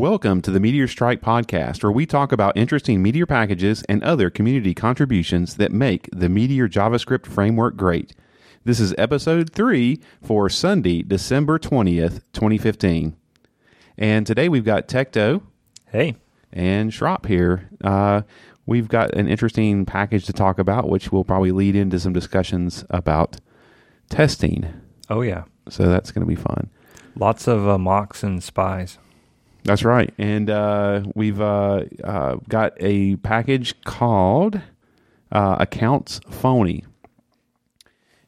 Welcome to the Meteor Strike podcast, where we talk about interesting Meteor packages and other community contributions that make the Meteor JavaScript framework great. This is episode three for Sunday, December 20th, 2015. And today we've got Tecto Hey, and Shrop here. Uh, we've got an interesting package to talk about, which will probably lead into some discussions about testing. oh yeah, So that's going to be fun. lots of uh, mocks and spies. That's right. And uh, we've uh, uh, got a package called uh, Accounts Phony,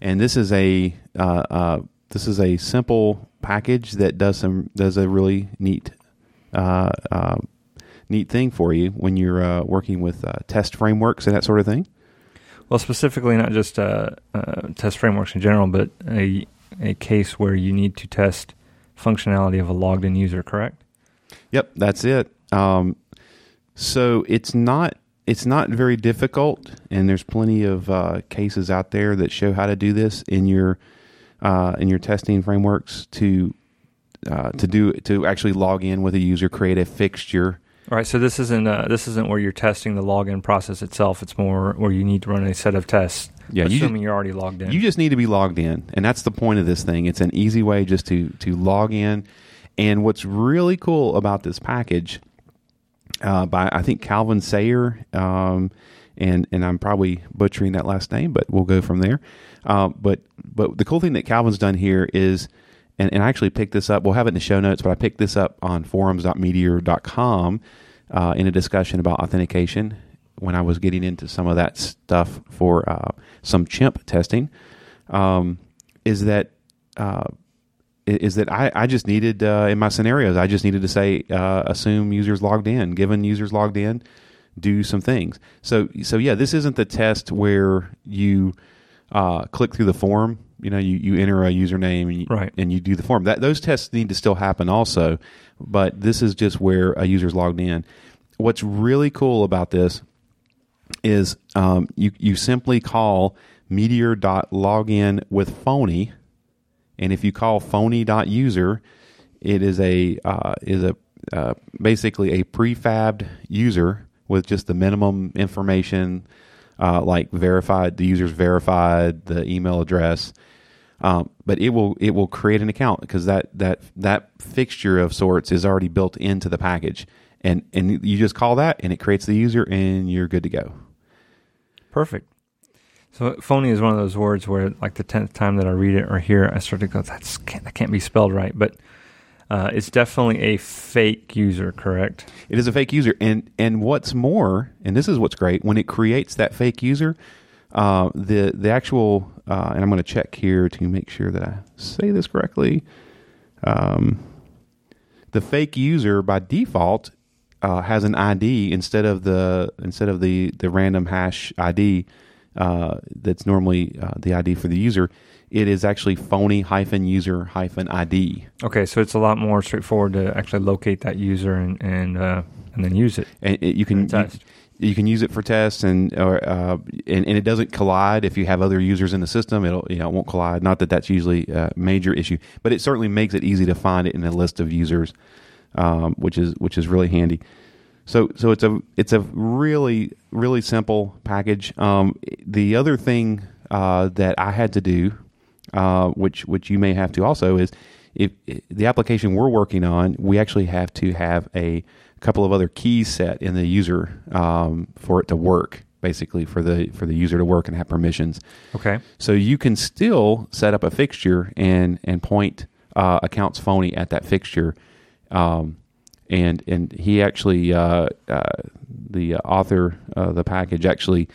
and this is a uh, uh, this is a simple package that does some does a really neat neat thing for you when you're working with test frameworks and that sort of thing. Well, specifically not just test frameworks in general, but a a case where you need to test functionality of a logged in user. Correct? Yep, that's it. Um, so it's not it's not very difficult, and there's plenty of uh, cases out there that show how to do this in your uh, in your testing frameworks to uh, to do to actually log in with a user, create a fixture. All right. So this isn't uh, this isn't where you're testing the login process itself. It's more where you need to run a set of tests. Yeah, you just, assuming you're already logged in. you just need to be logged in, and that's the point of this thing. It's an easy way just to to log in. And what's really cool about this package uh, by I think Calvin Sayer, um, and and I'm probably butchering that last name, but we'll go from there. Uh, but but the cool thing that Calvin's done here is, and, and I actually picked this up. We'll have it in the show notes, but I picked this up on forums.meteor.com uh, in a discussion about authentication when I was getting into some of that stuff for uh, some chimp testing. Um, is that uh, is that I, I just needed uh, in my scenarios I just needed to say uh, assume users logged in given users logged in do some things. So so yeah this isn't the test where you uh, click through the form. You know you, you enter a username and you, Right. and you do the form. That those tests need to still happen also but this is just where a user's logged in. What's really cool about this is um, you you simply call meteor.login with phony and if you call phony.user, it is a uh, is a uh, basically a prefabbed user with just the minimum information, uh, like verified the user's verified, the email address. Um, but it will it will create an account because that that that fixture of sorts is already built into the package, and and you just call that, and it creates the user, and you're good to go. Perfect. So phony is one of those words where, like the tenth time that I read it or hear it, I start to go, "That's can't, that can't be spelled right." But uh, it's definitely a fake user, correct? It is a fake user, and and what's more, and this is what's great when it creates that fake user, uh, the the actual, uh, and I'm going to check here to make sure that I say this correctly. Um, the fake user by default uh, has an ID instead of the instead of the the random hash ID uh, that's normally uh, the ID for the user. It is actually phony hyphen user hyphen ID. Okay, so it's a lot more straightforward to actually locate that user and and uh, and then use it. and it, you can you, you can use it for tests and or uh, and, and it doesn't collide if you have other users in the system it'll you know it won't collide not that that's usually a major issue but it certainly makes it easy to find it in a list of users um, which is which is really handy so so it's a it's a really really simple package um, the other thing uh, that I had to do uh, which which you may have to also is if the application we're working on, we actually have to have a couple of other keys set in the user um, for it to work. Basically, for the for the user to work and have permissions. Okay, So you can still set up a fixture and and point uh, accounts phony at that fixture. Um, and and he actually uh, uh, the author of the package actually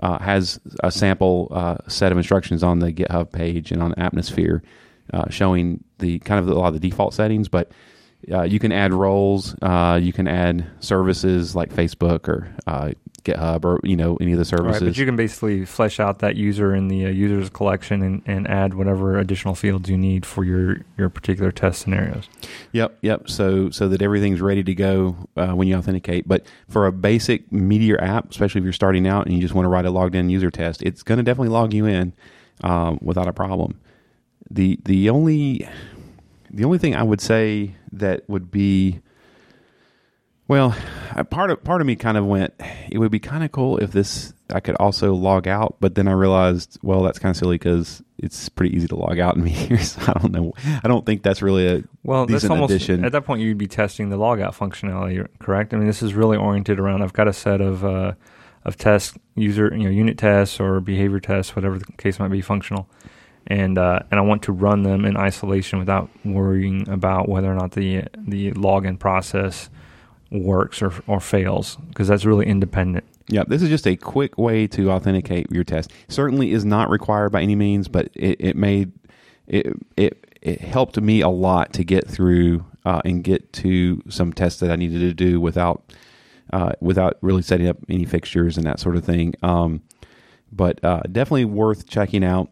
uh, has a sample uh, set of instructions on the GitHub page and on Atmosphere uh, showing the kind of a lot of the default settings, but uh, you can add roles, uh, you can add services like Facebook or uh, GitHub or you know any of the All right, services. but you can basically flesh out that user in the uh, users collection and, and add whatever additional fields you need for your, your particular test scenarios. Yep, yep. So so that everything's ready to go uh, when you authenticate. But for a basic Meteor app, especially if you're starting out and you just want to write a logged in user test, it's going to definitely log you in um, without a problem. The the only the only thing I would say that would be Well, part of part of me kind of went. It would be kind of cool if this I could also log out, but then I realized, well, that's kind of silly because it's pretty easy to log out in Meteor. So I don't know. I don't think that's really a Well, that's almost addition. at that point you'd be testing the logout functionality, correct? I mean, this is really oriented around. I've got a set of uh, of tests, user you know unit tests or behavior tests, whatever the case might be, functional, and uh, and I want to run them in isolation without worrying about whether or not the the login process works or or fails because that's really independent. Yeah, this is just a quick way to authenticate your test. Certainly is not required by any means, but it, it made it, it it helped me a lot to get through uh, and get to some tests that I needed to do without uh, without really setting up any fixtures and that sort of thing. Um, but uh, definitely worth checking out.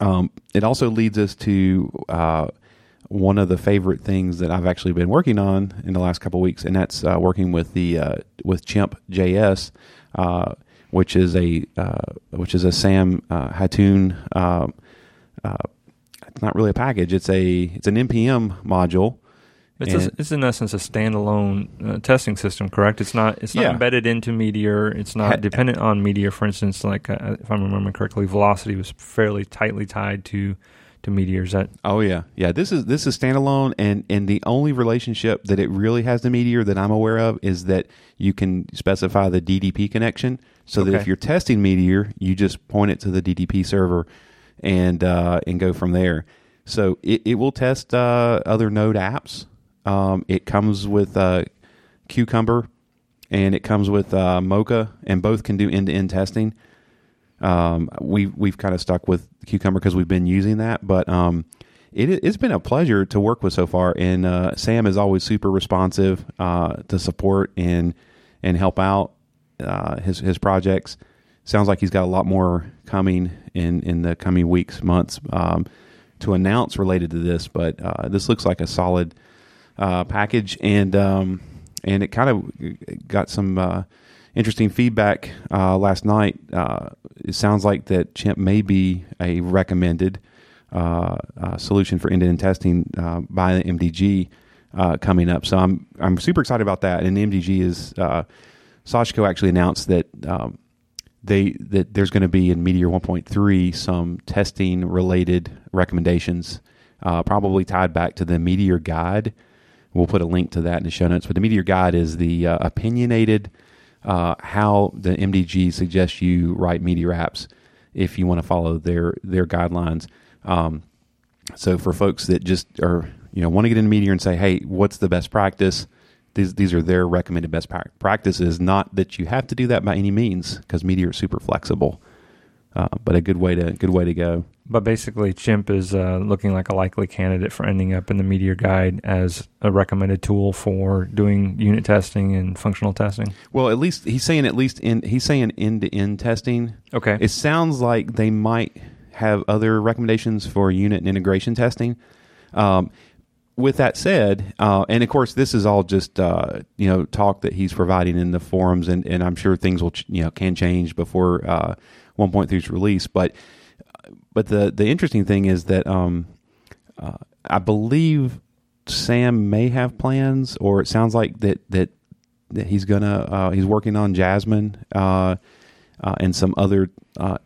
Um, it also leads us to uh, one of the favorite things that I've actually been working on in the last couple of weeks, and that's uh, working with the uh, with Chimp JS, uh, which is a uh, which is a Sam uh, Hatoum. Uh, uh, it's not really a package; it's a it's an npm module. It's, a, it's in essence a standalone uh, testing system, correct? It's not it's not Yeah. embedded into Meteor. It's not dependent on Meteor. For instance, like uh, if I'm remembering correctly, Velocity was fairly tightly tied to to Meteor. Is that Oh yeah, yeah. This is this is standalone, and and the only relationship that it really has to Meteor that I'm aware of is that you can specify the DDP connection, so that if you're testing Meteor, you just point it to the DDP server, and uh, and go from there. So it, it will test uh, other Node apps. Um, it comes with uh, Cucumber, and it comes with uh, Mocha, and both can do end to end testing. Um, we we've kind of stuck with Cucumber because we've been using that, but um, it, it's been a pleasure to work with so far. And uh, Sam is always super responsive uh, to support and and help out uh, his his projects. Sounds like he's got a lot more coming in in the coming weeks, months um, to announce related to this. But uh, this looks like a solid uh, package, and um, and it kind of got some uh, interesting feedback uh, last night. It sounds like that Chimp may be a recommended uh, uh, solution for end-to-end testing uh, by the MDG uh, coming up. So I'm I'm super excited about that. And the MDG is uh, Sashko actually announced that. Um, they that there's going to be in Meteor 1.3 some testing related recommendations, uh, probably tied back to the Meteor Guide. We'll put a link to that in the show notes. But the Meteor Guide is the uh, opinionated uh, how the MDG suggests you write Meteor apps if you want to follow their their guidelines. Um, so for folks that just are you know want to get into Meteor and say, hey, what's the best practice? These these are their recommended best practices. Not that you have to do that by any means, because Meteor is super flexible. Uh, but a good way to good way to go. But basically, Chimp is uh, looking like a likely candidate for ending up in the Meteor Guide as a recommended tool for doing unit testing and functional testing. Well, at least he's saying at least in he's saying end to end testing. Okay. It sounds like they might have other recommendations for unit and integration testing. Um, with that said, uh, and of course, this is all just uh, you know talk that he's providing in the forums, and, and I'm sure things will ch- you know can change before uh, 1.3's release. But but the the interesting thing is that um, uh, I believe Sam may have plans, or it sounds like that that that he's gonna uh, he's working on Jasmine uh, uh, and some other uh,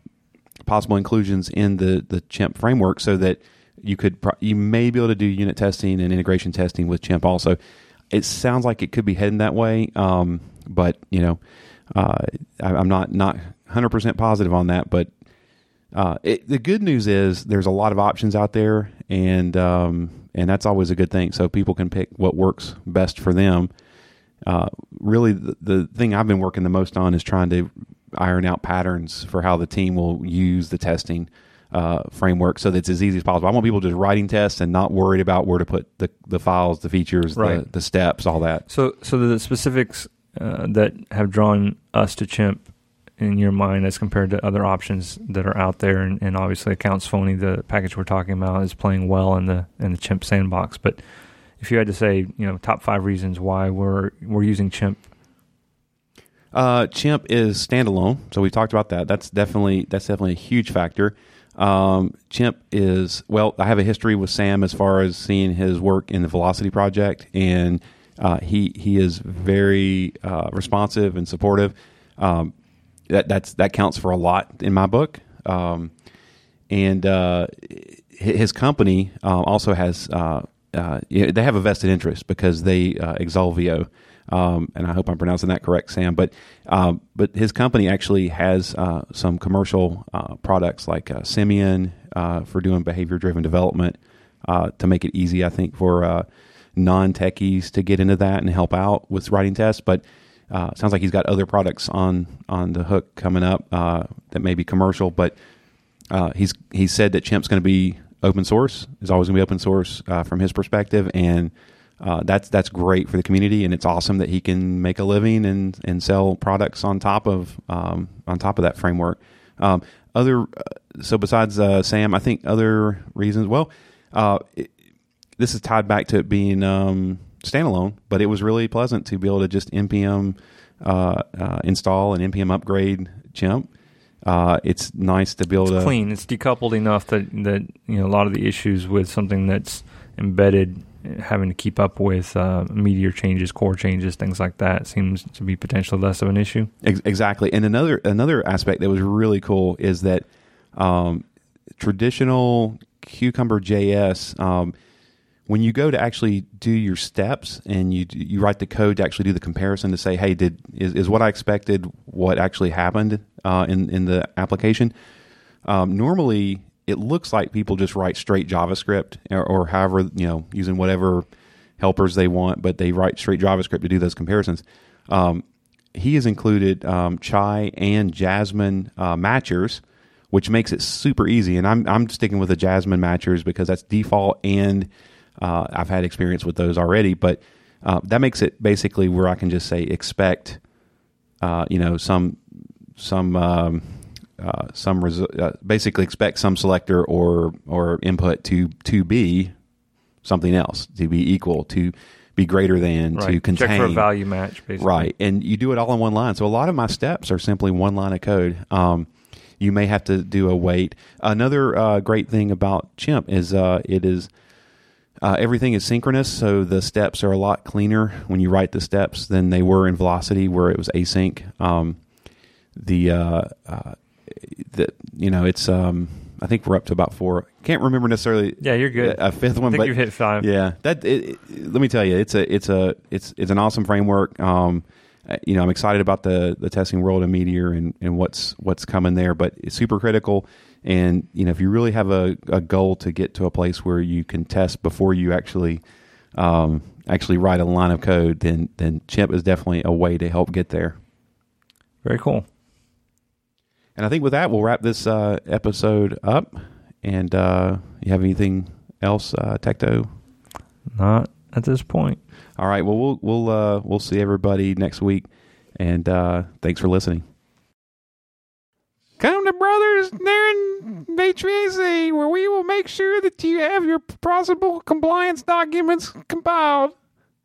possible inclusions in the the Chimp framework, so that you could pro- you may be able to do unit testing and integration testing with Chimp also. It sounds like it could be heading that way, um, but you know, uh, I, I'm not not 100 percent positive on that. But uh, it, the good news is there's a lot of options out there, and um, and that's always a good thing. So people can pick what works best for them. Uh, really, the, the thing I've been working the most on is trying to iron out patterns for how the team will use the testing uh, framework so that it's as easy as possible. I want people just writing tests and not worried about where to put the, the files, the features, the, the steps, all that. So, so the specifics uh, that have drawn us to Chimp in your mind, as compared to other options that are out there, and, and obviously accounts phony, the package we're talking about is playing well in the in the Chimp sandbox. But if you had to say, you know, top five reasons why we're we're using Chimp, Uh, Chimp is standalone, so we talked about that. That's definitely that's definitely a huge factor. Um, Chimp is well. I have a history with Sam as far as seeing his work in the Velocity project, and Uh, he he is very uh, responsive and supportive. Um, that that's that counts for a lot in my book. Um, and uh, his company uh, also has uh, uh, they have a vested interest because they uh, Xolvio, um, and I hope I'm pronouncing that correct, Sam. But um, but his company actually has uh, some commercial uh, products like uh, Simian uh, for doing behavior driven development uh, to make it easy, I think, for uh, non techies to get into that and help out with writing tests. But uh, sounds like he's got other products on on the hook coming up uh, that may be commercial, but uh, he's he said that Chimp's going to be open source. Is always going to be open source uh, from his perspective, and uh, that's that's great for the community, and it's awesome that he can make a living and and sell products on top of um, on top of that framework. Um, other uh, so besides uh, Sam, I think other reasons. Well, uh, it, this is tied back to it being um, standalone, but it was really pleasant to be able to just npm uh, uh, install and npm upgrade Chimp. Uh, it's nice to be able It's to clean. It's decoupled enough that that you know a lot of the issues with something that's embedded, having to keep up with uh, meteor changes, core changes, things like that, seems to be potentially less of an issue. Exactly. And another another aspect that was really cool is that um, traditional Cucumber JS. Um, when you go to actually do your steps and you you write the code to actually do the comparison to say, hey, did is, is what I expected what actually happened uh, in in the application? Um, normally, it looks like people just write straight JavaScript or, or however you know using whatever helpers they want, but they write straight JavaScript to do those comparisons. Um, he has included um, Chai and Jasmine uh, matchers, which makes it super easy. And I'm I'm sticking with the Jasmine matchers because that's default, and uh, I've had experience with those already. But uh, that makes it basically where I can just say expect, uh, you know, some some um, uh, some resu- uh, basically expect some selector or or input to to be something else to be equal to be greater than to contain Check for a value match, basically. Right, and you do it all in one line. So a lot of my steps are simply one line of code. Um, you may have to do a wait. Another uh, great thing about Chimp is uh, it is uh, everything is synchronous, so the steps are a lot cleaner when you write the steps than they were in Velocity, where it was async. Um, the uh, uh, the you know it's um, I think we're up to about four. Can't remember necessarily Yeah, you're good. a fifth I one, think but you hit five. yeah, that. It, it- let me tell you, it's a, it's a, it's, it's an awesome framework. Um, uh, you know, I'm excited about the the testing world of Meteor and and what's what's coming there. But it's super critical. And you know, if you really have a, a goal to get to a place where you can test before you actually um, actually write a line of code, then then Chimp is definitely a way to help get there. Very cool. And I think with that, we'll wrap this uh, episode up. And uh, you have anything else, uh, Tecto? Not at this point. All right. Well, we'll we'll uh, we'll see everybody next week, and uh, thanks for listening. Come to Brothers Darren HVAC, where we will make sure that you have your possible compliance documents compiled.